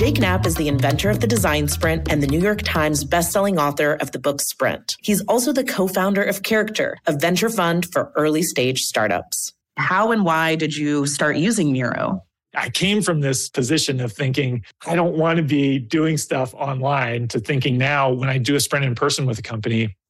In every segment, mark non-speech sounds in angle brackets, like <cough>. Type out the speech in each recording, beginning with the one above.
Jake Knapp is the inventor of the design sprint and the New York Times bestselling author of the book Sprint. He's also the co-founder of Character, a venture fund for early stage startups. How and why did you start using Miro? I came from this position of thinking, I don't want to be doing stuff online to thinking now when I do a sprint in person with a company,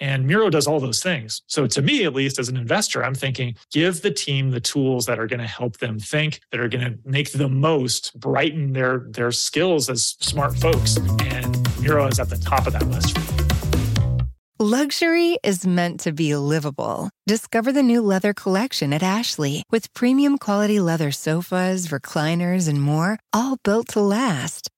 And Miro does all those things. So to me, at least as an investor, I'm thinking give the team the tools that are going to help them think, that are going to make the most, brighten their their skills as smart folks. And Miro is at the top of that list. Luxury is meant to be livable. Discover the new leather collection at Ashley with premium quality leather sofas, recliners, and more, all built to last.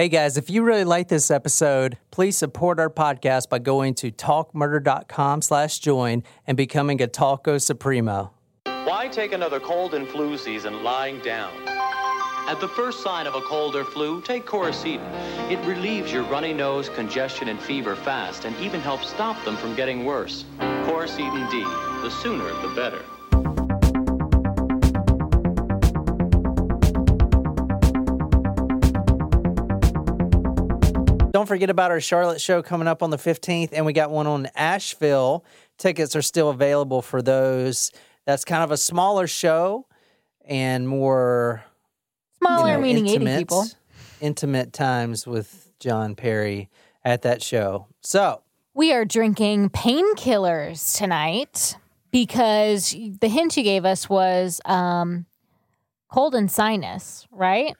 Hey guys, if you really like this episode, please support our podcast by going to talkmurder.com slash join and becoming a Talko Supremo. Why take another cold and flu season lying down? At the first sign of a cold or flu, take Coricidin. It relieves your runny nose, congestion, and fever fast and even helps stop them from getting worse. Coricidin D. The sooner, the better. Don't forget about our Charlotte show coming up on the 15th, and we got one on Asheville. Tickets are still available for those. That's kind of a smaller show and more Smaller, you know, meaning 80 people. Intimate times with John Perry at that show. So, We are drinking painkillers tonight because the hint you gave us was um, cold and sinus, right?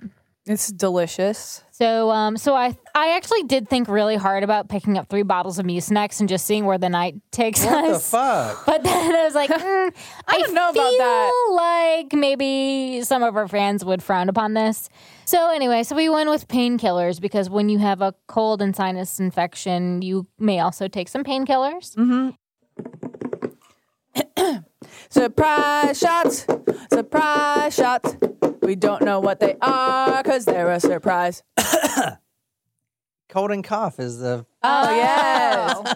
It's delicious. So, um, so I I actually did think really hard about picking up three bottles of Mucinex and just seeing where the night takes what the us. fuck? <laughs> But then I was like, <laughs> mm, I, don't know about feel that. like maybe some of our fans would frown upon this. So anyway, so we went with painkillers because when you have a cold and sinus infection, you may also take some painkillers. Mm-hmm. <coughs> Surprise shots! Surprise shots! We don't know what they are because they're a surprise. <coughs> Cold and cough is the Oh, yes. Oh.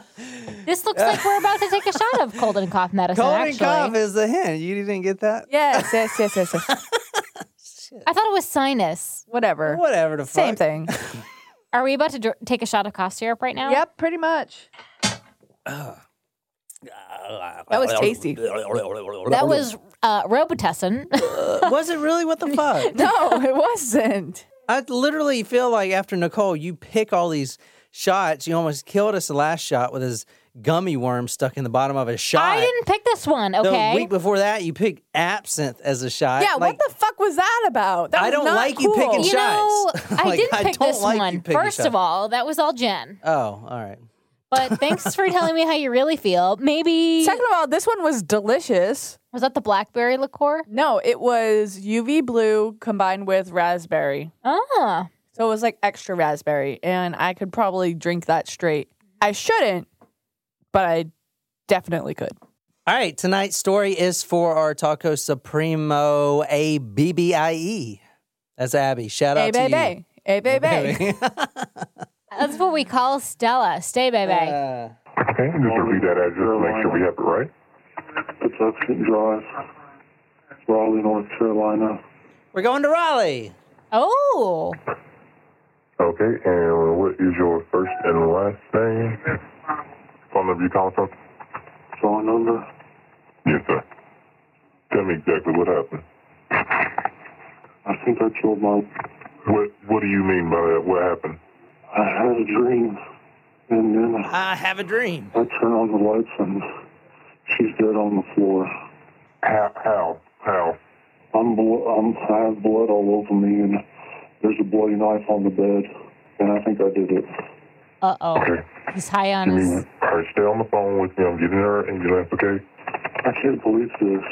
This looks like we're about to take a shot of cold and cough medicine. cold actually, and cough is the hint. You didn't get that? Yes, yes, yes, yes, yes. I thought it was sinus. Whatever. Whatever the fuck. Same thing. <laughs> Are we about to dr- take a shot of cough syrup right now? Yep, pretty much. That was tasty. That was uh, Robitussin. Was it really? What the <laughs> fuck? No, it wasn't. I literally feel like after Nicole, you pick all these shots. You almost killed us the last shot with his gummy worm stuck in the bottom of his shot. I didn't pick this one. Okay. The week before that, you picked absinthe as a shot. Yeah, Like, what the fuck was that about? That I was don't not like you cool. picking you know, <laughs> shots. I didn't I pick don't this like one. picking First of all, that was all Jen. Oh, all right. But thanks for telling me how you really feel. Maybe Second of all, this one was delicious. was that the blackberry liqueur? No, it was UV blue combined with raspberry. Ah, So it was like extra raspberry, and I could probably drink that straight. I shouldn't, but I definitely could. All right, tonight's story is for our Taco Supremo A B B I E. That's Abby. Shout out Hey, to baby. Hey, baby. You. that's what we call Stella. Stay, baby. Uh, Okay, just repeat that address to make sure we have it right. It's Oxford Drive. Raleigh, North Carolina. We're going to Raleigh. Oh, Okay, and what is your first and last name? Phone number you calling from? Phone number? Yes, sir. Tell me exactly what happened. I think I killed my. What What do you mean by that? What happened? I had a dream, and then I have a dream. I turn on the lights and she's dead on the floor. How? How? How? I'm, blo- I'm I have blood all over me, and there's a bloody knife on the bed, and I think I did it. uh oh. Okay. He's high on Give his. all right, stay on the phone with me. I'm getting her ambulance, okay? I can't believe this.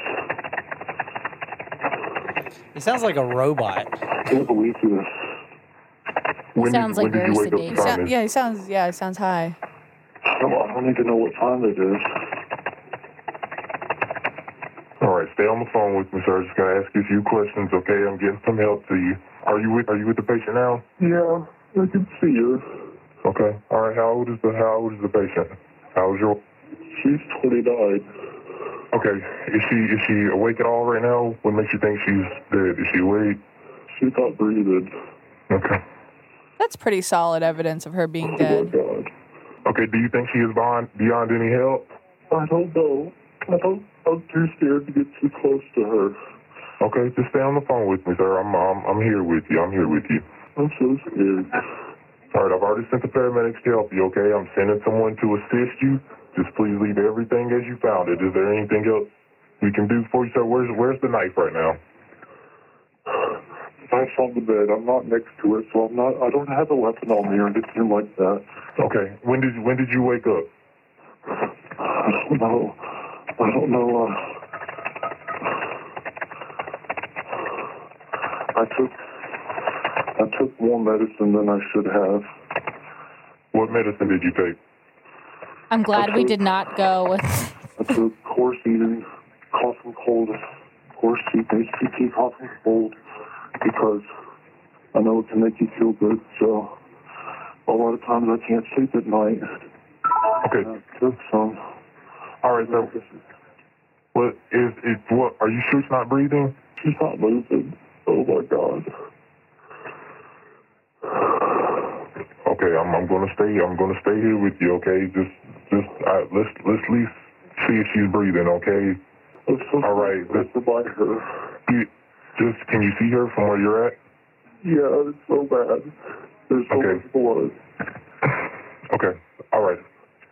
He sounds like a robot. I can't believe this. When sounds did, like when did you very wake up sedate. So- yeah, he sounds. Yeah, he sounds high. I don't, I don't even know what time it is. All right, stay on the phone with me, sir. I'm Just gonna ask you a few questions, okay? I'm getting some help to you. Are you with Are you with the patient now? Yeah, I can see her. Okay. All right. How old is the How old is the patient? How's your? She's 29. Okay. Is she Is she awake at all right now? What makes you think she's dead? Is she awake? She's not breathing. Okay. That's pretty solid evidence of her being Oh dead. God. Okay. Do you think she is beyond beyond any help? I don't know. I don't. I'm too scared to get too close to her. Okay. Just stay on the phone with me, sir. I'm I'm, I'm here with you. I'm here with you. I'm so scared. All right. I've already sent the paramedics to help you. Okay. I'm sending someone to assist you. Just please leave everything as you found it. Is there anything else we can do for you, sir? Where's Where's the knife right now? Knife's on the bed. I'm not next to it, so I'm not. I don't have a weapon on me or anything like that. Okay. When did When did you wake up? I don't know. I don't know. Uh, I took. I took more medicine than I should have. What medicine did you take? I'm glad we did not go with. I took Corseed, cough and cold, Corseed, HPT, cough and cold, because I know it can make you feel good. So a lot of times I can't sleep at night. Okay. Took some. All right, so what is it? What are you sure she's not breathing? She's not moving. Oh my God. Okay, I'm I'm gonna stay. I'm gonna stay here with you. Okay, just just uh, let's let's at least see if she's breathing. Okay. So All right, to bite her. You, just can you see her from where you're at? Yeah, it's so bad. There's so Okay. much blood. Okay. All right.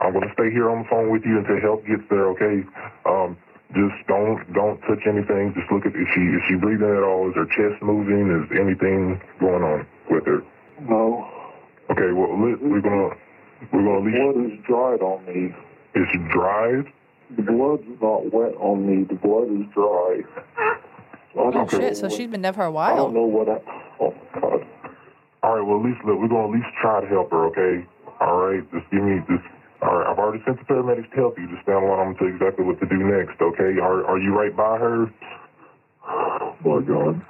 I'm gonna stay here on the phone with you until help gets there. Okay. Um, just don't don't touch anything. Just look at is she is she breathing at all? Is her chest moving? Is anything going on with her? No. Okay. Well, we're gonna we're gonna Leave. Blood is dried on me. It's dried. The blood's not wet on me. The blood is dry. So Oh don't shit! So she's been dead for a while. I don't know what I. Oh my God. All right. Well, at least look, we're gonna at least try to help her. Okay. All right. Just give me just. All right. I've already sent the paramedics to help you. Just stand along. I'm gonna tell you exactly what to do next. Okay. Are Are you right by her? Oh my God.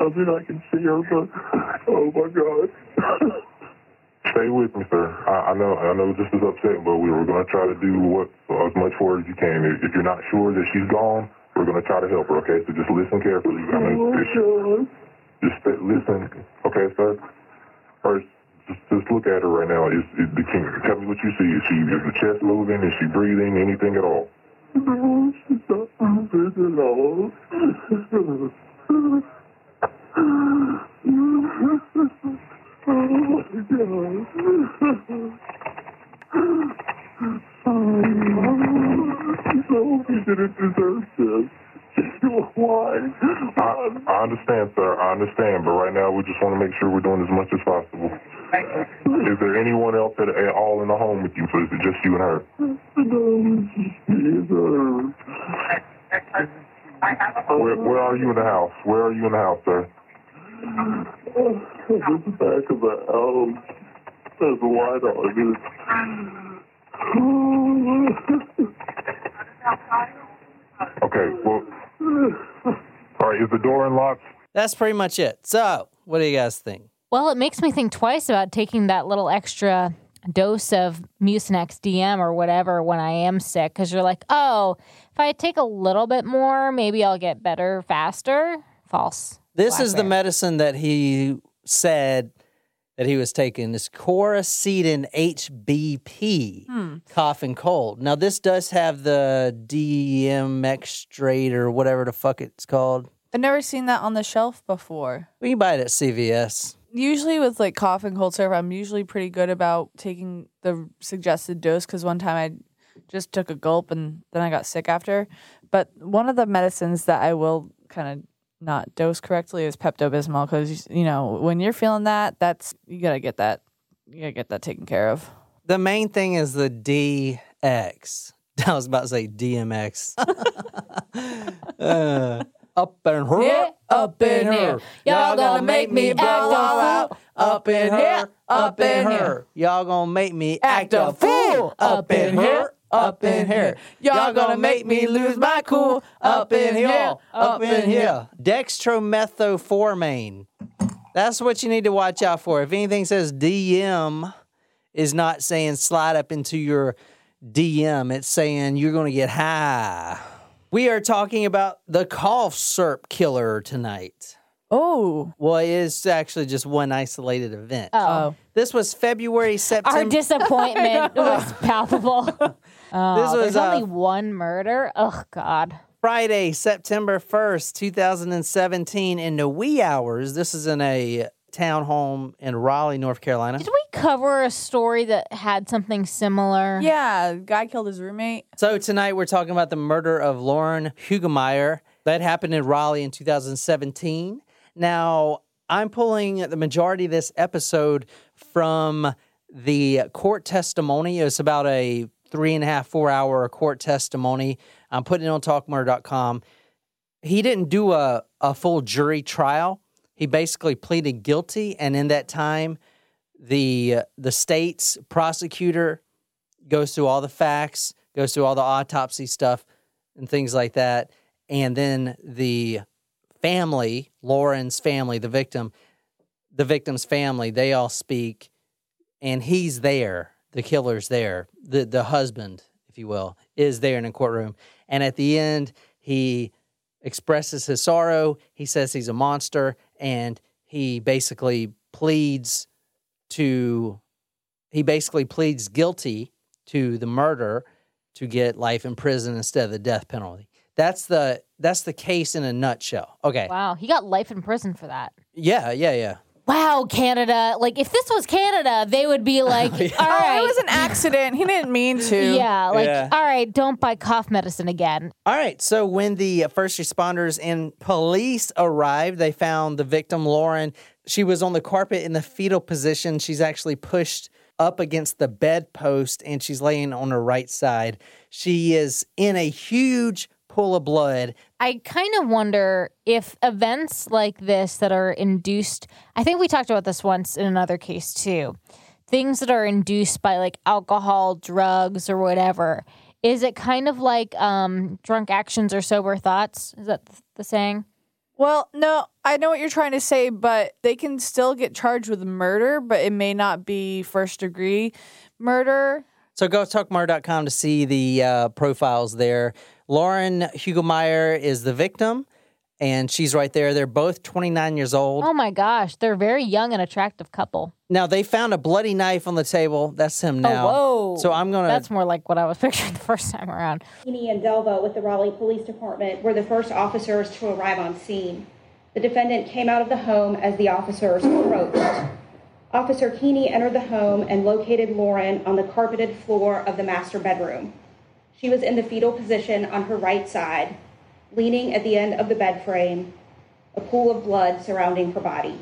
I mean, I can see her, but oh my God. <laughs> Stay with me, sir. I, I know. I know this is upsetting, but we were gonna try to do what as much for her as you can. If, if you're not sure that she's gone, we're gonna try to help her. Okay. So just listen carefully. I mean, Oh just, just listen. Okay, sir. First. Just, just look at her right now. Is, is the king? Tell me what you see. Is she is the chest moving? Is she breathing? Anything at all? No, she's not moving at all. Oh my God. No, he didn't deserve this. Why? I, I understand, sir. I understand, but right now we just want to make sure we're doing as much as possible. Is there anyone else at, at all in the home with you, so is it just you and her? No, it's her. Where, where are you in the house? Where are you in the house, sir? Oh, at the back of the house. There's a light on <laughs> Okay, well, all right, is the door unlocked? That's pretty much it. So, what do you guys think? Well, it makes me think twice about taking that little extra dose of Mucinex DM or whatever when I am sick because you're like, oh, if I take a little bit more, maybe I'll get better faster. False. This is the medicine that he said that he was taking. is Coricidin HBP, Hmm. cough and cold. Now, this does have the DMX or whatever the fuck it's called. I've never seen that on the shelf before. We can buy it at CVS. Usually with like cough and cold syrup, I'm usually pretty good about taking the suggested dose because one time I just took a gulp and then I got sick after. But one of the medicines that I will kind of not dose correctly is Pepto Bismol because you know when you're feeling that, that's you gotta get that you gotta get that taken care of. The main thing is the DX. <laughs> I was about to say DMX. <laughs> Uh, up in her, Yeah, up in here. Y'all gonna make me blow all out. Up in here, up in here. Y'all gonna make me act a fool. Up in here, up in here. Y'all gonna make me lose my cool. Up in here, up in here. Dextromethamphetamine. That's what you need to watch out for. If anything says DM is not saying slide up into your DM, it's saying you're to get high. We are talking about the cough syrup killer tonight. Oh, Well, it is actually just one isolated event. Oh. This was February, Our September. disappointment <laughs> was palpable. <laughs> Oh, This was, there's only uh, one murder. Oh God. Friday, September 1st, 2017, in the wee hours. This is in a townhome in Raleigh, North Carolina. Did we cover a story that had something similar? yeah, guy killed his roommate. So tonight we're talking about the murder of Lauren Hugelmeyer. That happened in Raleigh in 2017. Now, I'm pulling the majority of this episode from the court testimony. It's about a three and a half, four hour court testimony. I'm putting it on talkmurder.com. He didn't do a, a full jury trial. He basically pleaded guilty, and in that time, the the state's prosecutor goes through all the facts, goes through all the autopsy stuff and things like that. And then the family, Lauren's family, the victim, the victim's family, they all speak and he's there. The killer's there. The the husband, if you will, is there in the courtroom. And at the end, he expresses his sorrow. He says he's a monster and he basically pleads to he basically pleads guilty to the murder to get life in prison instead of the death penalty. That's the that's the case in a nutshell. Okay. Wow, he got life in prison for that. Yeah, yeah, yeah. Wow, Canada. Like if this was Canada, they would be <laughs> oh, like, all Oh, it was an accident. He didn't mean to. <laughs> yeah, like Yeah. all right, don't buy cough medicine again. All right. So when the first responders and police arrived, they found the victim, Lauren. She was on the carpet in the fetal position. She's actually pushed up against the bedpost and she's laying on her right side. She is in a huge pool of blood. I kind of wonder if events like this that are induced, I think we talked about this once in another case too. Things that are induced by like alcohol, drugs, or whatever. Is it kind of like um, drunk actions or sober thoughts? Is that the saying? Well, no, I know what you're trying to say, but they can still get charged with murder, but it may not be first degree murder. So go to talkmurder.com to see the uh, profiles there. Lauren Hugelmeyer is the victim, and she's right there. They're both 29 years old. Oh my gosh, they're a very young and attractive couple. Now they found a bloody knife on the table. That's him now. Oh, whoa. So I'm gonna. That's more like what I was <laughs> picturing the first time around. Keeney and Delva with the Raleigh Police Department were the first officers to arrive on scene. The defendant came out of the home as the officers approached. Officer Keeney entered the home and located Lauren on the carpeted floor of the master bedroom. She was in the fetal position on her right side, leaning at the end of the bed frame, a pool of blood surrounding her body.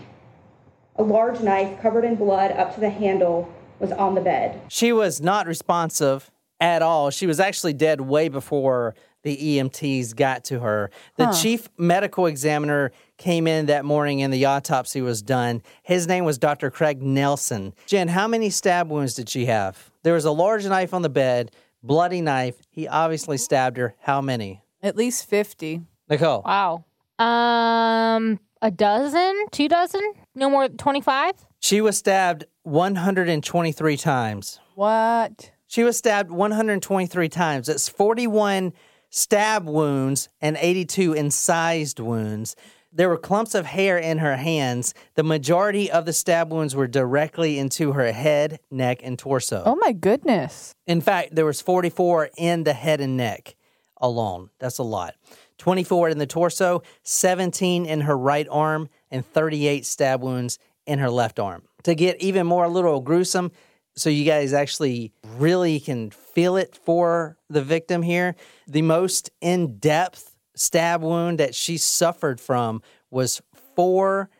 A large knife covered in blood up to the handle was on the bed. She was not responsive at all. She was actually dead way before the EMTs got to her. The chief medical examiner came in that morning and the autopsy was done. His name was Dr. Craig Nelson. Jen, how many stab wounds did she have? There was a large knife on the bed, bloody knife. He obviously stabbed her. How many? At least 50. Nicole. Wow. Um, a dozen, two dozen, no more than twenty-five. She was stabbed 123 times. What? She was stabbed 123 times. That's 41 stab wounds and 82 incised wounds. There were clumps of hair in her hands. The majority of the stab wounds were directly into her head, neck, and torso. Oh my goodness. In fact, there was 44 in the head and neck alone. That's a lot. 24 in the torso, 17 in her right arm, and 38 stab wounds in her left arm. To get even more a little gruesome, so you guys actually really can feel it for the victim here, the most in depth stab wound that she suffered from was four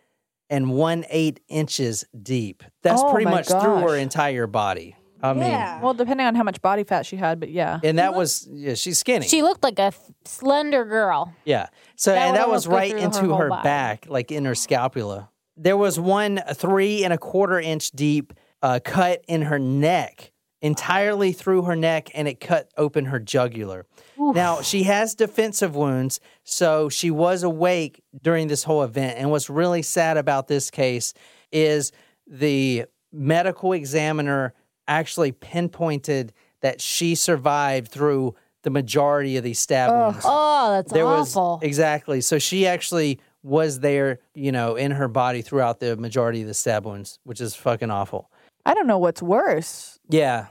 and one eight inches deep. That's Oh pretty my much through her entire body. I mean, well, depending on how much body fat she had, but yeah. and that was yeah, she's skinny. She looked like a th- slender girl. yeah. So That and that was right through her into her, back, like in her scapula. There was one three and a quarter inch deep uh, cut in her neck, entirely through her neck, and it cut open her jugular. Now she has defensive wounds, so she was awake during this whole event. And what's really sad about this case is the medical examiner actually pinpointed that she survived through the majority of these stab wounds. Oh, that's There awful. was exactly. So she actually was there, you know, in her body throughout the majority of the stab wounds, which is fucking awful. I don't know what's worse. Yeah.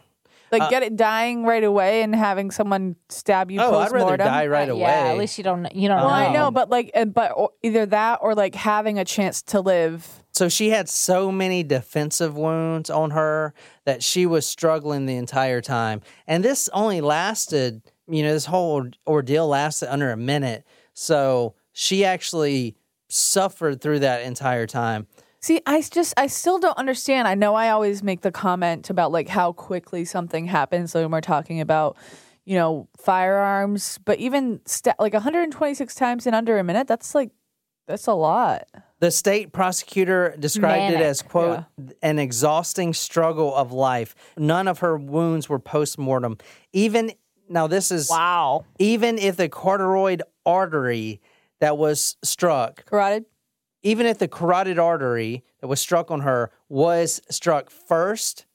Like Uh, get it dying right away and having someone stab you Oh, I'd rather post-mortem. die right away. yeah, at least you don't you don't Well, know. I know, but like, uh, but or, either that or like having a chance to live. So she had so many defensive wounds on her that she was struggling the entire time. And this only lasted, you know, this whole ordeal lasted under a minute. So she actually suffered through that entire time. See, I s- just, I still don't understand. I know I always make the comment about like how quickly something happens. When we're talking about, you know, firearms, but even sta- like 126 times in under a minute, that's like, that's a lot. The state prosecutor described it as, quote, an exhausting struggle of life. None of her wounds were post mortem. Even, now this is, wow. even if the carotid artery that was struck, Carotid? Even if the carotid artery that was struck on her was struck first,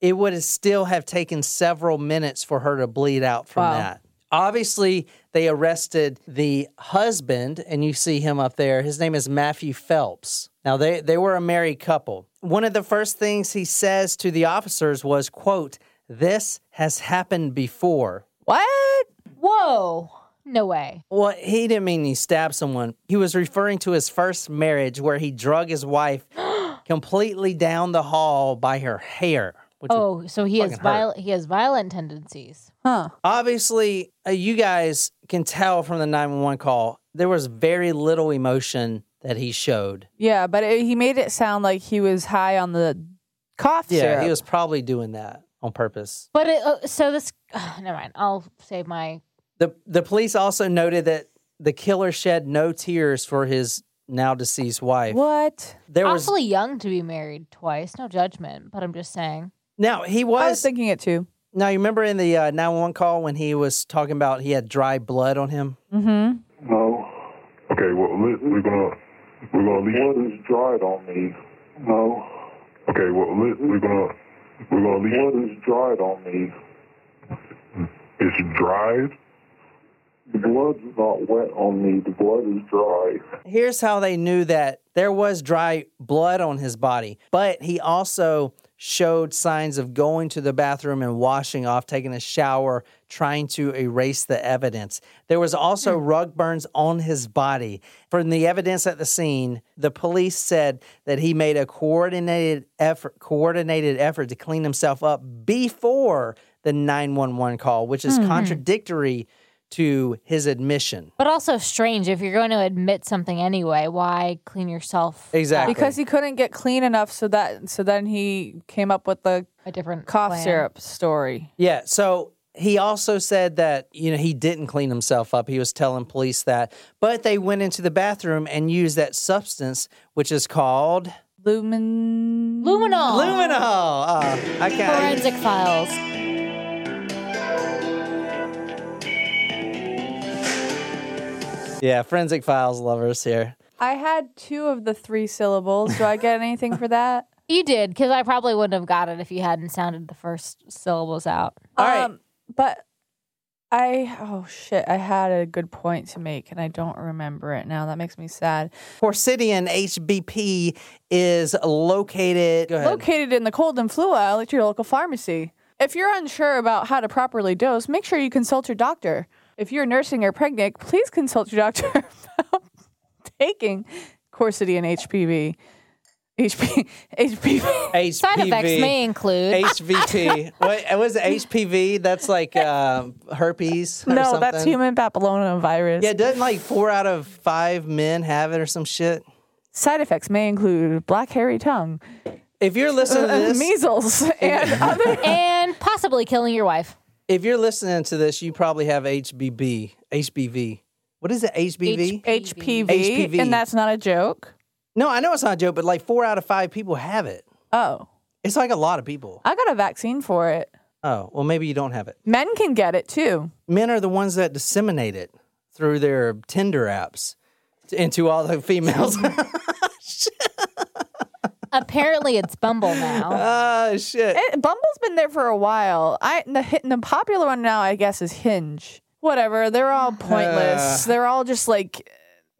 it would have still have taken several minutes for her to bleed out from Wow. that. Obviously, they arrested the husband, and you see him up there. His name is Matthew Phelps. Now they, they were a married couple. One of the first things he says to the officers was, quote, this has happened before. What? Whoa. No way. Well, he didn't mean he stabbed someone. He was referring to his first marriage where he drug his wife <gasps> completely down the hall by her hair. Which Oh, so he has fucking violent he has violent tendencies. Huh. obviously, uh, you guys can tell from the 911 call, there was very little emotion that he showed. Yeah, but it, he made it sound like he was high on the cough Yeah, syrup. he was probably doing that on purpose. But it, uh, so this <sighs> never mind. I'll save my The, the police also noted that the killer shed no tears for his now deceased wife. What? There was awfully young to be married twice. No judgment, but I'm just saying. now he I was was thinking it too. Now you remember in the uh, 911 call when he was talking about he had dry blood on him. Mm-hmm. No. Okay, well, let, we're gonna we're gonna leave. Blood is dried on me. No. Okay, well, let, we're gonna we're gonna leave. Blood is dried on me. It's dried. The blood's not wet on me. The blood is dry. Here's how they knew that there was dry blood on his body, but he also showed signs of going to the bathroom and washing off, taking a shower, trying to erase the evidence. There was also hmm. rug burns on his body. From the evidence at the scene, the police said that he made a coordinated effort coordinated effort to clean himself up before the 911 call, which is hmm. contradictory to his admission. But also strange if you're going to admit something anyway, why clean yourself? Exactly. Because he couldn't get clean enough, so that so then he came up with the A different cough plan. syrup story. Yeah. So he also said that, you know, he didn't clean himself up. He was telling police that. But they went into the bathroom and used that substance, which is called Lumen. Luminol. luminol. Uh, I can't. Forensic files. Yeah, forensic files lovers here. I had two of the three syllables. Do I get anything for that? <laughs> You did, because I probably wouldn't have got it if you hadn't sounded the first syllables out. All right. Um, but I oh shit, I had a good point to make and I don't remember it now. That makes me sad. Coricidin HBP is located. Go ahead. Located in the cold and flu aisle at your local pharmacy. If you're unsure about how to properly dose, make sure you consult your doctor. If you're nursing or pregnant, please consult your doctor <laughs> about taking Coricidin HPV. HP, HPV. HPV. Side effects may include HVT. <laughs> what was it? HPV? That's like uh, herpes. or No, that's something? human papillomavirus. Yeah, doesn't like four out of five men have it or some shit? Side effects may include black hairy tongue, If you're listening to uh, this, measles, and <laughs> other. and possibly killing your wife. If you're listening to this, you probably have HBB, HBV. What is it? HBV? HPV, HPV. and that's not a joke. no, I know it's not a joke, but like four out of five people have it. Oh, It's like a lot of people. I got a vaccine for it. Oh, well, maybe you don't have it. Men can get it too. Men are the ones that disseminate it through their Tinder apps into all the females. <laughs> Apparently, it's Bumble now. <laughs> Ah, shit. It, Bumble's been there for a while. I the hit- the popular one now, I guess, is Hinge. Whatever, they're all pointless. they're all just like,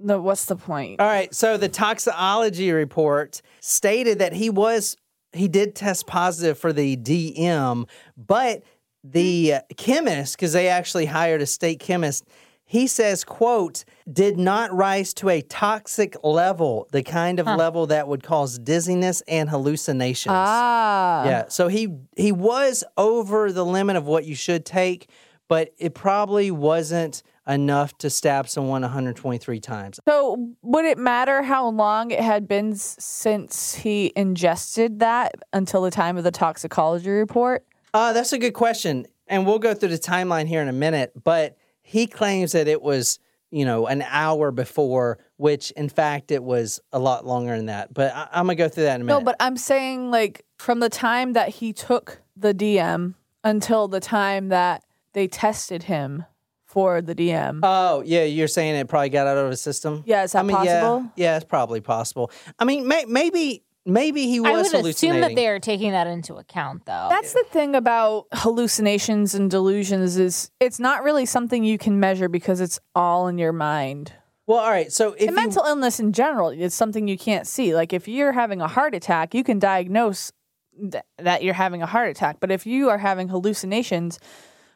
the what's the point? All right. So the toxicology report stated that he was he did test positive for the DM, but the uh, chemist, because they actually hired a state chemist, he says, "quote did not rise to a toxic level, the kind of level that would cause dizziness and hallucinations." Ah, Yeah. So he he was over the limit of what you should take, but it probably wasn't enough to stab someone 123 times. So would it matter how long it had been since he ingested that until the time of the toxicology report? Uh, that's a good question. And we'll go through the timeline here in a minute. But he claims that it was, you know, an hour before, which in fact it was a lot longer than that. But I- I'm going to go through that in a minute. No, but I'm saying like from the time that he took the DM until the time that they tested him for the DM. Oh, yeah, you're saying it probably got out of his system? yeah, is that I mean, yeah, possible? yeah, it's probably possible. I mean, may, maybe maybe he was I would assume that they are taking that into account, though. That's the thing about hallucinations and delusions is it's not really something you can measure because it's all in your mind. well, all right. So if you, mental illness in general is something you can't see. Like if you're having a heart attack, you can diagnose th- that you're having a heart attack. But if you are having hallucinations,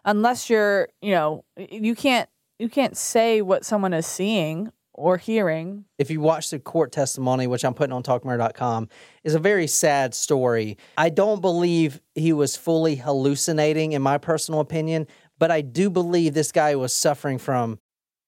unless you're, you know, you can't you can't say what someone is seeing or hearing. if you watch the court testimony, which I'm putting on talkmurder.com, is a very sad story. I don't believe he was fully hallucinating, in my personal opinion, but I do believe this guy was suffering from.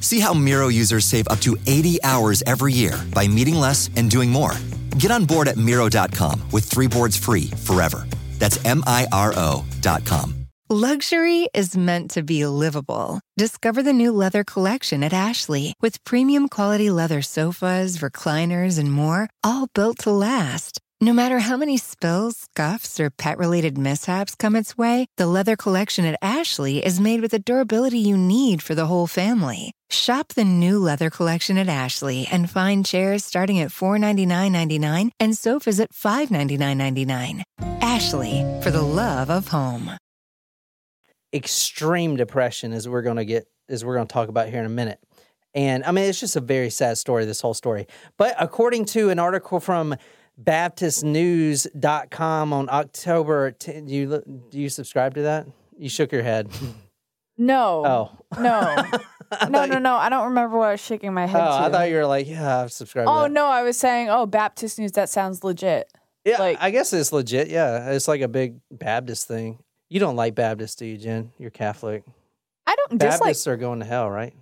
See how Miro users save up to 80 hours every year by meeting less and doing more. Get on board at Miro.com with three boards free forever. That's M I R O.com. Luxury is meant to be livable. Discover the new leather collection at Ashley with premium quality leather sofas, recliners, and more, all built to last. No matter how many spills, scuffs, or pet related mishaps come its way, the leather collection at Ashley is made with the durability you need for the whole family. Shop the new leather collection at Ashley and find chairs starting at $499.99 and sofas at $599.99. Ashley, for the love of home. extreme depression as we're going to get as we're going to talk about here in a minute. And I mean it's just a very sad story this whole story. But according to an article from baptistnews.com on October 10, do you do you subscribe to that? You shook your head. No. Oh. No. <laughs> no, no, no. I don't remember what I was shaking my Oh, head to. I thought you were like, yeah, I've subscribed to oh, no. I was saying, oh, Baptist News, that sounds legit. Yeah, I guess it's legit. Yeah, it's like a big Baptist thing. You don't like Baptists, do you, Jen? You're Catholic. I don't dislike. Baptists are going to hell, right?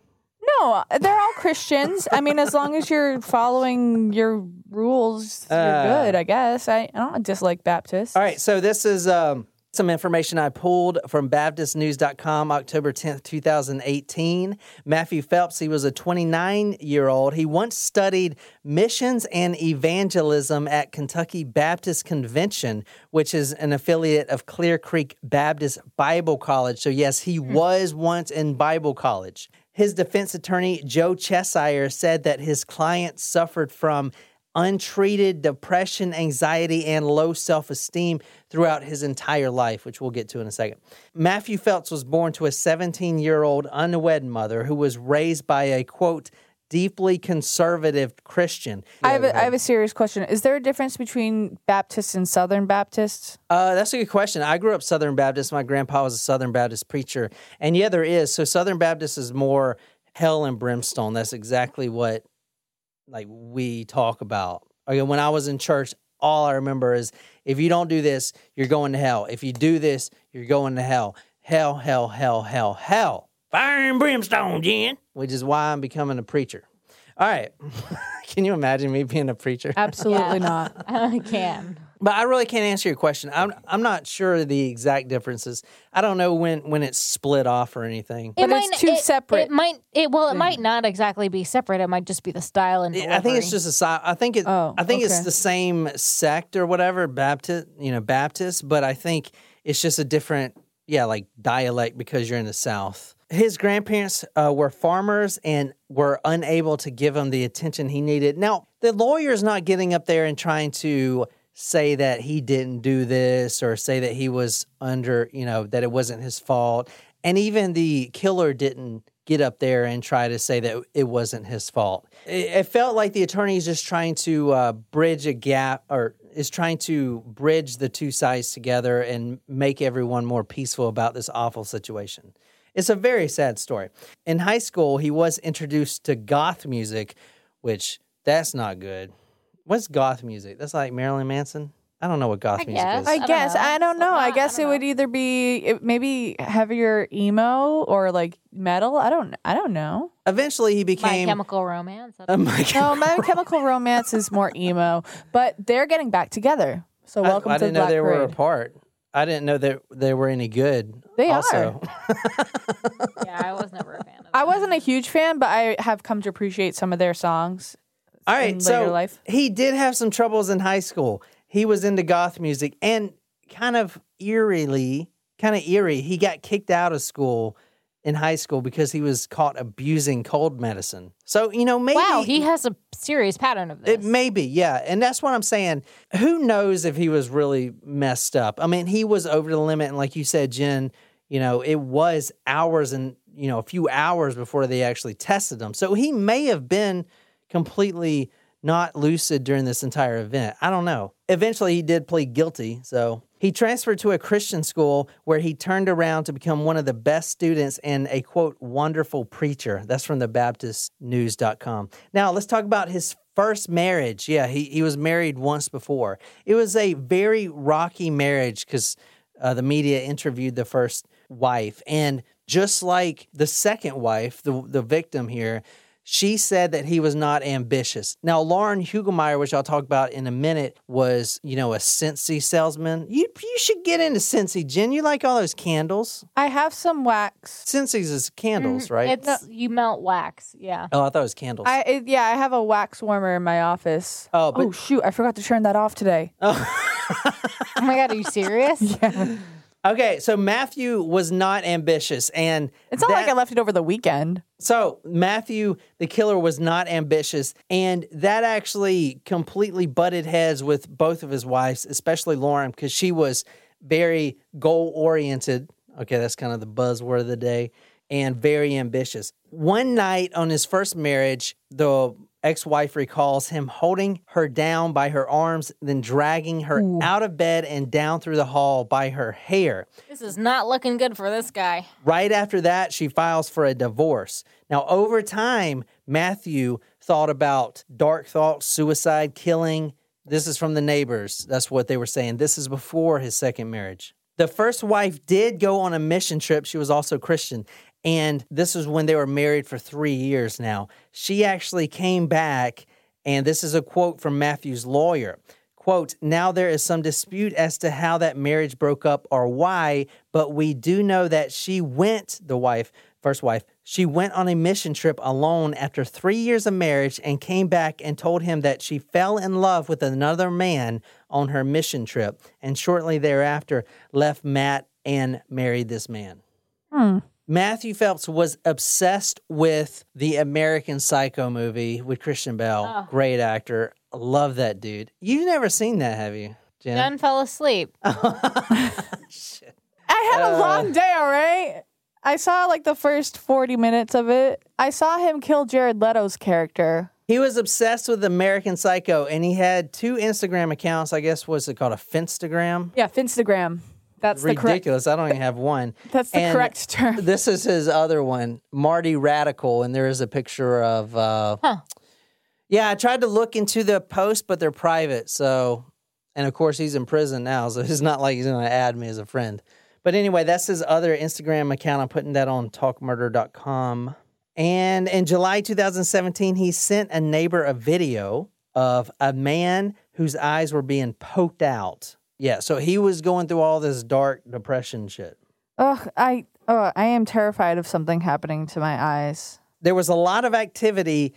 No, they're all Christians. I mean, as long as you're following your rules, you're Uh, good, I guess. I, I don't dislike Baptists. All right, so this is um, some information I pulled from BaptistNews.com, October 10th, 2018. Matthew Phelps, he was a 29 year old. He once studied missions and evangelism at Kentucky Baptist Convention, which is an affiliate of Clear Creek Baptist Bible College. So, yes, he was once in Bible college. His defense attorney, Joe Cheshire, said that his client suffered from untreated depression, anxiety, and low self esteem throughout his entire life, which we'll get to in a second. Matthew Phelps was born to a 17 year old unwed mother who was raised by a quote, deeply conservative Christian. I have, a, I have a serious question. Is there a difference between Baptists and Southern Baptists? Uh, that's a good question. I grew up Southern Baptist. My grandpa was a Southern Baptist preacher. And yeah, there is. So Southern Baptist is more hell and brimstone. That's exactly what like we talk about. Okay, when I was in church, all I remember is if you don't do this, you're going to hell. If you do this, you're going to hell. Hell, hell, hell, hell, hell. Fire and brimstone, Jen. Which is why I'm becoming a preacher. All right. <laughs> Can you imagine me being a preacher? <laughs> Absolutely not. <laughs> I can. But I really can't answer your question. I'm I'm not sure the exact differences. I don't know when when it's split off or anything. But might- it's two it- separate. It might. It well, it might not exactly be separate. It might just be the style and. I think it's just a si- I think it. Oh, I think it's the same sect or whatever Baptist, you know, Baptist. But I think it's just a different, yeah, like dialect because you're in the South. His grandparents uh, were farmers and were unable to give him the attention he needed. Now the lawyer's not getting up there and trying to say that he didn't do this or say that he was under, you know, that it wasn't his fault. And even the killer didn't get up there and try to say that it wasn't his fault. It, it felt like the attorney is just trying to uh, bridge a gap or is trying to bridge the two sides together and make everyone more peaceful about this awful situation. It's a very sad story. In high school, he was introduced to goth music, which that's not good. What's goth music? That's like Marilyn Manson. I don't know what goth music guess. is. I don't guess know. I don't know. I not- I guess don't it would either be it, maybe heavier emo or like metal. I don't. I don't know. Eventually, he became My became. Chemical Romance. I Oh don't- my No, My Chemical Romance is more emo, but they're getting back together. So I- welcome I, to didn't the know Black they were apart. I didn't know that they were any good. They also. <laughs> yeah, I was never a fan of. Them. I wasn't a huge fan, but I have come to appreciate some of their songs. All in right, later so life. he did have some troubles in high school. He was into goth music and kind of eerily, kind of eerie. He got kicked out of school in high school because he was caught abusing cold medicine. So you know, maybe Wow, he has a serious pattern of this. It may be, yeah. And that's what I'm saying. Who knows if he was really messed up? I mean, he was over the limit. And like you said, Jen, you know, it was hours and, you know, a few hours before they actually tested him. So he may have been completely not lucid during this entire event. I don't know. Eventually, he did plead guilty. So he transferred to a Christian school where he turned around to become one of the best students and a quote, wonderful preacher. That's from the BaptistNews.com. Now, let's talk about his first marriage. Yeah, he, he was married once before. It was a very rocky marriage because uh, the media interviewed the first wife. And just like the second wife, the, the victim here, She said that he was not ambitious. Now, Lauren Hugelmeyer, which I'll talk about in a minute, was, you know, a Scentsy salesman. You you should get into Scentsy, Jen. You like all those candles. I have some wax. Scentsy's is candles, mm-hmm. right? It's you melt wax. Yeah. oh, I thought it was candles. I it, yeah, I have a wax warmer in my office. Oh, but- oh shoot, I forgot to turn that off today. Oh, <laughs> oh my god, are you serious? <laughs> yeah. Okay, so Matthew was not ambitious, and It's not like I left it over the weekend. So Matthew, the killer, was not ambitious, and that actually completely butted heads with both of his wives, especially Lauren, because she was very goal oriented. Okay, that's kind of the buzzword of the day, and very ambitious. One night on his first marriage, the ex-wife recalls him holding her down by her arms, then dragging her out of bed and down through the hall by her hair. This is not looking good for this guy. Right after that, she files for a divorce. Now, over time, Matthew thought about dark thoughts, suicide, killing. This is from the neighbors. That's what they were saying. This is before his second marriage. The first wife did go on a mission trip. She was also Christian. And this is when they were married for three years now. She actually came back, and this is a quote from Matthew's lawyer. Quote, now there is some dispute as to how that marriage broke up or why, but we do know that she went, the wife, first wife, she went on a mission trip alone after three years of marriage and came back and told him that she fell in love with another man on her mission trip and shortly thereafter left Matt and married this man. Hmm. Matthew Phelps was obsessed with the American Psycho movie with Christian Bale. Oh. Great actor. Love that dude. You've never seen that, have you, Jenna? Jen fell asleep. <laughs> Shit. I had a Uh. long day, all right? I saw like the first 40 minutes of it. I saw him kill Jared Leto's character. He was obsessed with American Psycho and he had two Instagram accounts. I guess what's it called? A Finstagram? Yeah, Finstagram. That's correct. Ridiculous. I don't even have one. <laughs> That's the And correct term. This is his other one, Marty Radical, and there is a picture of. Uh, Yeah, I tried to look into the post, but they're private. So, and of course, he's in prison now, so <laughs> it's not like he's going to add me as a friend. But anyway, that's his other Instagram account. I'm putting that on talkmurder.com. And in July 2017, he sent a neighbor a video of a man whose eyes were being poked out. Yeah, so he was going through all this dark depression shit. Ugh, I oh, I am terrified of something happening to my eyes. There was a lot of activity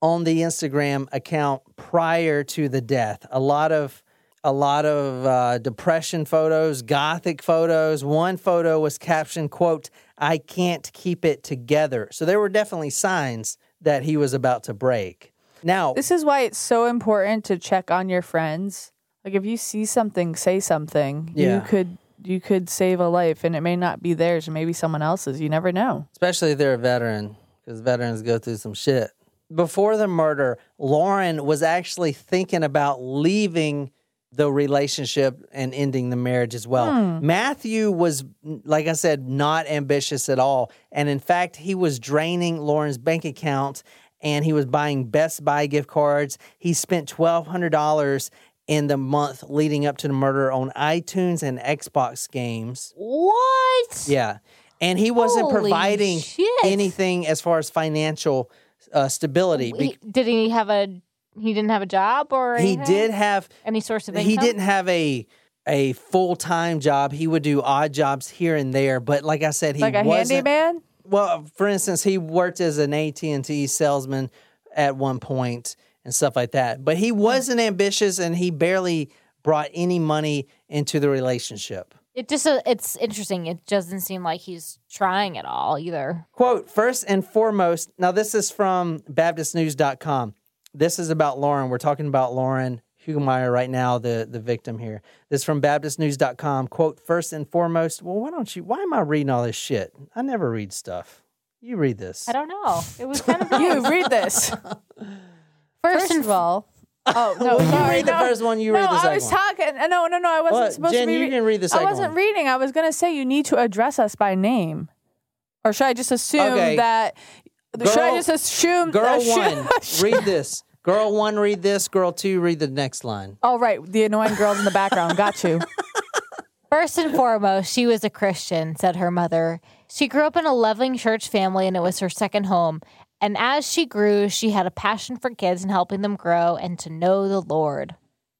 on the Instagram account prior to the death. A lot of a lot of uh, depression photos, gothic photos. One photo was captioned, "quote I can't keep it together." So there were definitely signs that he was about to break. Now, This is why it's so important to check on your friends. Like if you see something, say something. Yeah. You could you could save a life and it may not be theirs, or maybe someone else's. You never know. especially if they're a veteran, because veterans go through some shit. Before the murder, Lauren was actually thinking about leaving the relationship and ending the marriage as well. Hmm. Matthew was, like I said, not ambitious at all. And in fact, he was draining Lauren's bank account and he was buying Best Buy gift cards. He spent $1,200 in the month leading up to the murder on iTunes and Xbox games. What? Yeah. And he wasn't Holy providing shit. anything as far as financial uh, stability. He- did he have a? He didn't have a job or he did have any source of income. he didn't have a a full time job. He would do odd jobs here and there, but like I said, he like a wasn't. handyman. Well, for instance, he worked as an AT and T salesman at one point and stuff like that. But he wasn't ambitious, and he barely brought any money into the relationship. It just uh, it's interesting. It doesn't seem like he's trying at all either. Quote, first and foremost, now this is from BaptistNews.com. This is about Lauren. We're talking about Lauren Hugelmeyer right now, the, the victim here. This is from BaptistNews.com. Quote, first and foremost, well, why don't you, why am I reading all this shit? I never read stuff. You read this. I don't know. It was kind of <laughs> You read this. <laughs> First, and of all, oh no, Well, <laughs> you sorry, read the no. first one, you no, read the second. I was talking. No, no, no. I wasn't What? supposed Jen, to be. you re- can read the second. I wasn't one. reading. I was gonna say you need to address us by name, or should I just assume Okay. that? should I Girl- just assume? Girl assume- one, <laughs> read this. Girl one, read this. Girl two, read the next line. Oh right, the annoying girls in the background. Got you. <laughs> First and foremost, she was a Christian, said her mother. She grew up in a loving church family and it was her second home. And as she grew, she had a passion for kids and helping them grow and to know the Lord.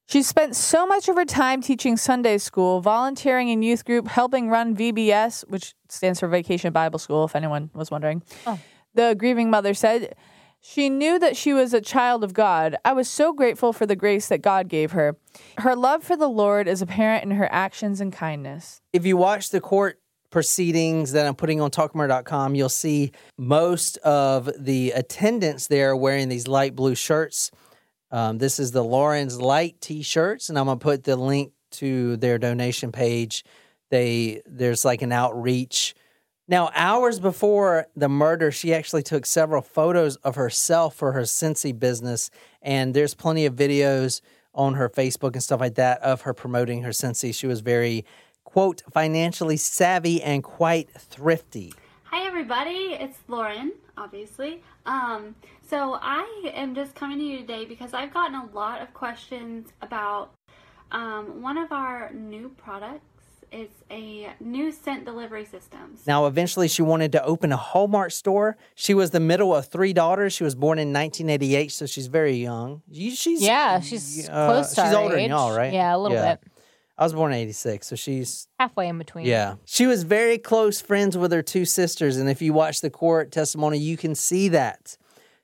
She spent so much of her time teaching Sunday school, volunteering in youth group, helping run VBS, which stands for Vacation Bible School, if anyone was wondering. Oh. The grieving mother said, She knew that she was a child of God. I was so grateful for the grace that God gave her. Her love for the Lord is apparent in her actions and kindness. If you watch the court proceedings that I'm putting on talkmurder.com, you'll see most of the attendants there wearing these light blue shirts. Um, this is the Lauren's Light T-shirts, and I'm gonna put the link to their donation page. They there's like an outreach. Now, hours before the murder, she actually took several photos of herself for her Scentsy business, and there's plenty of videos on her Facebook and stuff like that of her promoting her Scentsy. She was very quote financially savvy and quite thrifty. Hi everybody, it's Lauren, obviously. Um, so I am just coming to you today because I've gotten a lot of questions about um, one of our new products. It's a new scent delivery system. Now, eventually, she wanted to open a Hallmark store. She was the middle of three daughters. She was born in 1988, so she's very young. She's Yeah, she's uh, close to She's our older than age. y'all, right? Yeah, a little bit. I was born in 86, so she's Halfway in between. yeah. She was very close friends with her two sisters. And if you watch the court testimony, you can see that.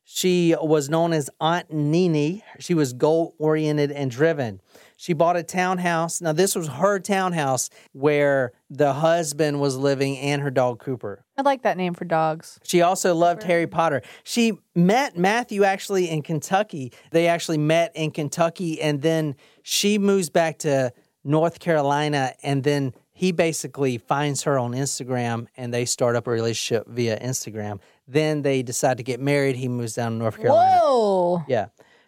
She was known as Aunt Nini. She was goal oriented and driven. She bought a townhouse. Now, this was her townhouse where the husband was living and her dog Cooper. I like that name for dogs. She also loved Harry Potter. She met Matthew actually in Kentucky. They actually met in Kentucky, and then she moves back to North Carolina, and then he basically finds her on Instagram, and they start up a relationship via Instagram. Then they decide to get married. He moves down to North Carolina. Whoa. Yeah.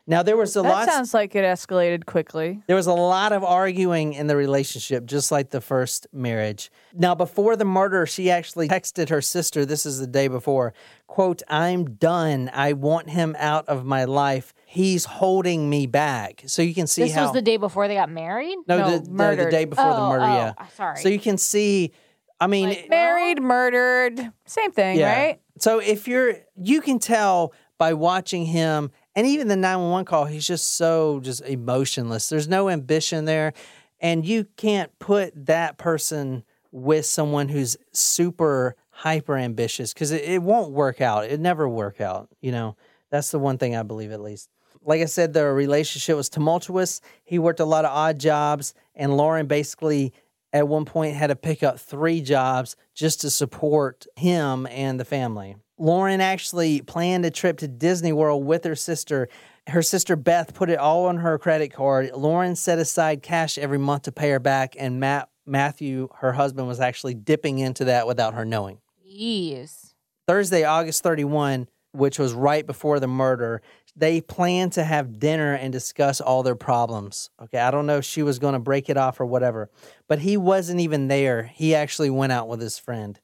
Now there was a That lot. sounds like it escalated quickly. There was a lot of arguing in the relationship, just like the first marriage. Now, before the murder, she actually texted her sister. This is the day before. "Quote: I'm done. I want him out of my life. He's holding me back." So you can see This how was the day before they got married? no, the, no, the day before the Oh, murder. oh, yeah. Sorry. So you can see. I mean, Married, murdered, same thing, right? So if you're, you can tell by watching him, and even the 911 call, he's just so just emotionless. There's no ambition there, and you can't put that person with someone who's super hyper ambitious because it, it won't work out. It never work out. You know, that's the one thing I believe at least. Like I said, the relationship was tumultuous. He worked a lot of odd jobs, and Lauren basically at one point had to pick up three jobs just to support him and the family. Lauren actually planned a trip to Disney World with her sister. Her sister Beth put it all on her credit card. Lauren set aside cash every month to pay her back, and Matt, Matthew, her husband, was actually dipping into that without her knowing. Yes. Thursday, August 31, which was right before the murder, they planned to have dinner and discuss all their problems. Okay, I don't know if she was going to break it off or whatever, but he wasn't even there. He actually went out with his friend.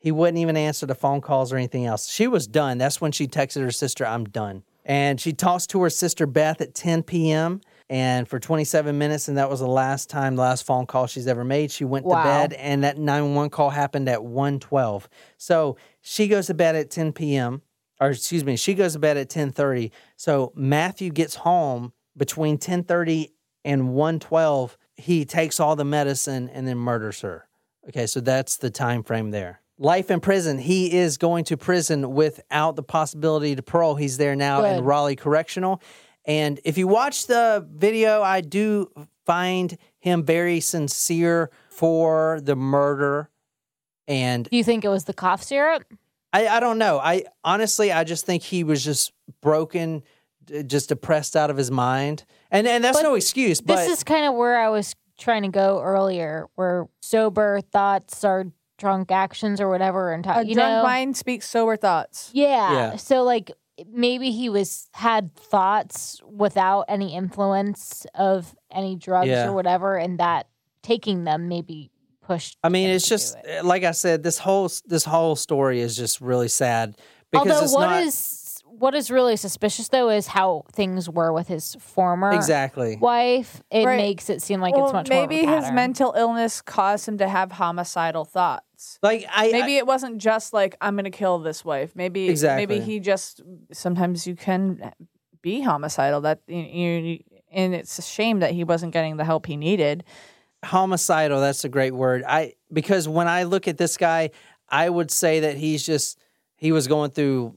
He wouldn't even answer the phone calls or anything else. She was done. That's when she texted her sister, I'm done. And she talks to her sister Beth at 10 p.m. And for 27 minutes, and that was the last time, the last phone call she's ever made. She went Wow. to bed, and that 911 call happened at 1:12. So she goes to bed at 10 p.m. Or excuse me, she goes to bed at 10:30. So Matthew gets home between 10:30 and 1:12. He takes all the medicine and then murders her. Okay, so that's the time frame there. Life in prison. He is going to prison without the possibility to parole. He's there now in Raleigh Correctional. And if you watch the video, I do find him very sincere for the murder. And Do you think it was the cough syrup? I, I don't know. I honestly, I just think he was just broken, just depressed out of his mind. And and that's But no excuse. But this is kind of where I was trying to go earlier, where sober thoughts are drunk actions or whatever, and A you drunk know, mind speaks sober thoughts. yeah. Yeah. So like maybe he was had thoughts without any influence of any drugs Yeah. or whatever, and that taking them maybe pushed. I mean, him it's to just it. Eh, like I said. This whole this whole story is just really sad because Although it's what not is what is really suspicious though is how things were with his former exactly. wife. It Right. makes it seem like Well, it's much more. maybe of a his mental illness caused him to have homicidal thoughts. Sense. Like I maybe it wasn't just like I'm gonna kill this wife. Maybe Exactly. maybe he just sometimes you can be homicidal. That you, you and it's a shame that he wasn't getting the help he needed. homicidal that's a great word i because when i look at this guy i would say that he's just he was going through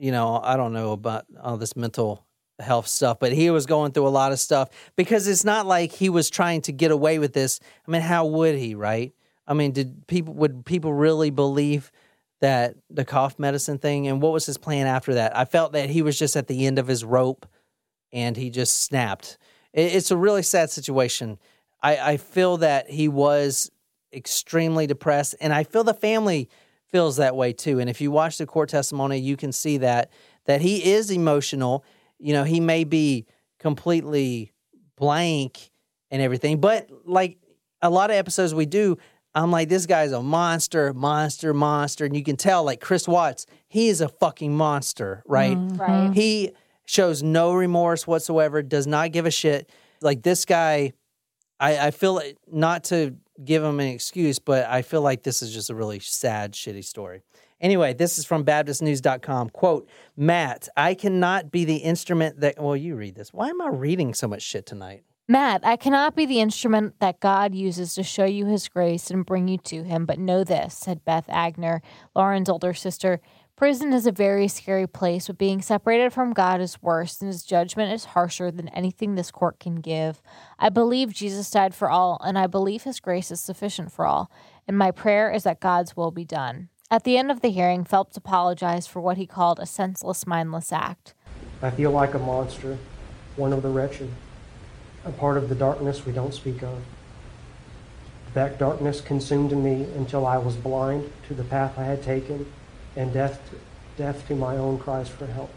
you know i don't know about all this mental health stuff but he was going through a lot of stuff because it's not like he was trying to get away with this i mean how would he right i mean did people would people really believe that the cough medicine thing and what was his plan after that i felt that he was just at the end of his rope and he just snapped It- it's a really sad situation I, I feel that he was extremely depressed, and I feel the family feels that way too. And if you watch the court testimony, you can see that that he is emotional. You know, he may be completely blank and everything, but like a lot of episodes we do, I'm like, this guy's a monster, monster, monster, and you can tell, like Chris Watts, he is a fucking monster, right? Mm-hmm. Right. He shows no remorse whatsoever, does not give a shit. Like this guy, I, I feel it- not to give him an excuse, but I feel like this is just a really sad, shitty story. Anyway, this is from BaptistNews.com. Quote, Matt, I cannot be the instrument that, well, you read this. Why am I reading so much shit tonight? Matt, I cannot be the instrument that God uses to show you his grace and bring you to him, but know this, said Beth Agner, Lauren's older sister. Prison is a very scary place, but being separated from God is worse, and his judgment is harsher than anything this court can give. I believe Jesus died for all, and I believe his grace is sufficient for all, and my prayer is that God's will be done. At the end of the hearing, Phelps apologized for what he called a senseless, mindless act. I feel like a monster, one of the wretched, a part of the darkness we don't speak of. That darkness consumed me until I was blind to the path I had taken and deaf to, deaf to my own cries for help.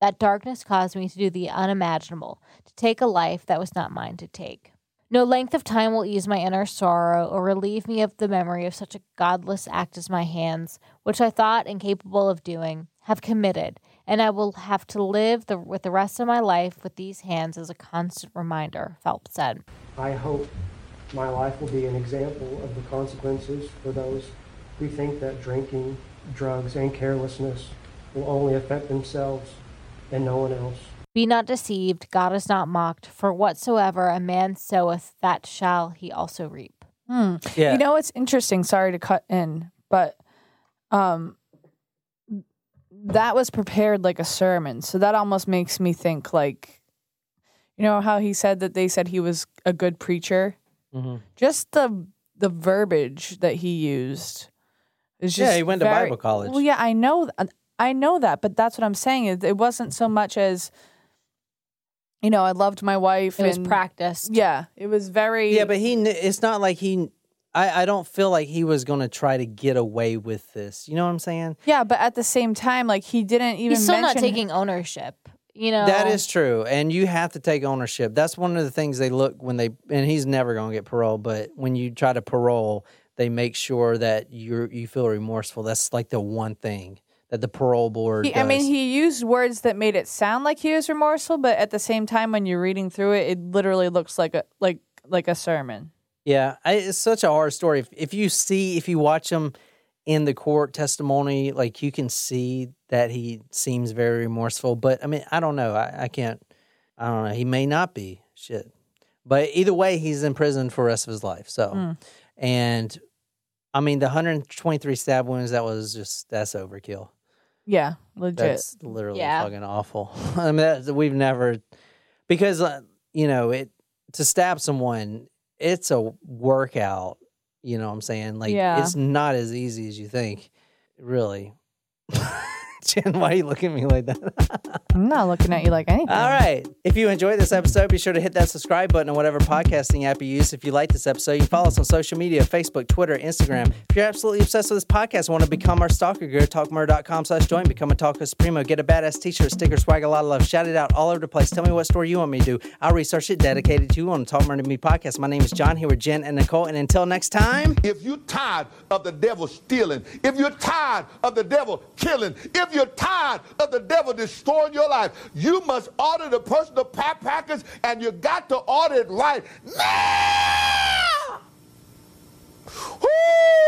That darkness caused me to do the unimaginable, to take a life that was not mine to take. No length of time will ease my inner sorrow or relieve me of the memory of such a godless act as my hands, which I thought incapable of doing, have committed, and I will have to live the, with the rest of my life with these hands as a constant reminder, Phelps said. I hope my life will be an example of the consequences for those who think that drinking, drugs, and carelessness will only affect themselves and no one else. Be not deceived, God is not mocked, for whatsoever a man soweth, that shall he also reap. Hmm. Yeah. You know it's interesting? Sorry to cut in, but um, that was prepared like a sermon. So that almost makes me think like, you know how he said that they said he was a good preacher. Mm-hmm. Just the the verbiage that he used is just Yeah, he went to Bible college. Well, yeah, I know, I know that, but that's what I'm saying. Is it wasn't so much as, you know, I loved my wife. It was and- practiced. Yeah, it was very. Yeah, but he, it's not like he, I, I don't feel like he was going to try to get away with this. You know what I'm saying? Yeah, but at the same time, like he didn't even. He's still not mention- taking ownership. You know, That is true, and you have to take ownership. That's one of the things they look when they, and he's never going to get parole. But when you try to parole, they make sure that you you feel remorseful. That's like the one thing that the parole board. He, I mean, he used words that made it sound like he was remorseful, but at the same time, when you're reading through it, it literally looks like a like like a sermon. Yeah, I, it's such a hard story. If, if you see, if you watch him in the court testimony, like you can see that he seems very remorseful. But I mean, I don't know. I, I can't. I don't know. He may not be. Shit. But either way, he's in prison for the rest of his life. So, Mm. and I mean, the 123 stab wounds. That was just that's overkill. Yeah, legit. That's literally Yeah. fucking awful. <laughs> I mean, that's, we've never because uh, you know it to stab someone. It's a workout. You know what I'm saying? Like Yeah. it's not as easy as you think. Really. <laughs> Jen, <laughs> why are you looking at me like that? I'm not looking at you like anything. All right. If you enjoyed this episode, be sure to hit that subscribe button on whatever podcasting app you use. If you like this episode, you can follow us on social media Facebook, Twitter, Instagram. If you're absolutely obsessed with this podcast want to become our stalker, go to talkmurder.com slash join, become a Talker Supremo, get a badass t-shirt, sticker, swag, a lot of love, shout it out all over the place. Tell me what story you want me to do. I'll research it, dedicated to you on the Talk Murder to Me podcast. My name is John here with Jen and Nicole. And until next time. If you're tired of the devil stealing, if you're tired of the devil killing, if you're tired of the devil destroying your life, you must order the personal pack package and you got to order it right now. Woo!